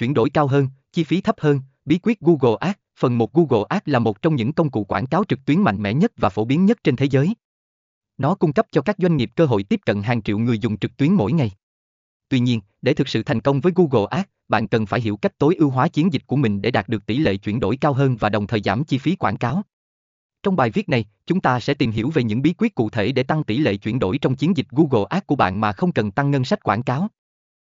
chuyển đổi cao hơn, chi phí thấp hơn, bí quyết Google Ads, phần 1 Google Ads là một trong những công cụ quảng cáo trực tuyến mạnh mẽ nhất và phổ biến nhất trên thế giới. Nó cung cấp cho các doanh nghiệp cơ hội tiếp cận hàng triệu người dùng trực tuyến mỗi ngày. Tuy nhiên, để thực sự thành công với Google Ads, bạn cần phải hiểu cách tối ưu hóa chiến dịch của mình để đạt được tỷ lệ chuyển đổi cao hơn và đồng thời giảm chi phí quảng cáo. Trong bài viết này, chúng ta sẽ tìm hiểu về những bí quyết cụ thể để tăng tỷ lệ chuyển đổi trong chiến dịch Google Ads của bạn mà không cần tăng ngân sách quảng cáo.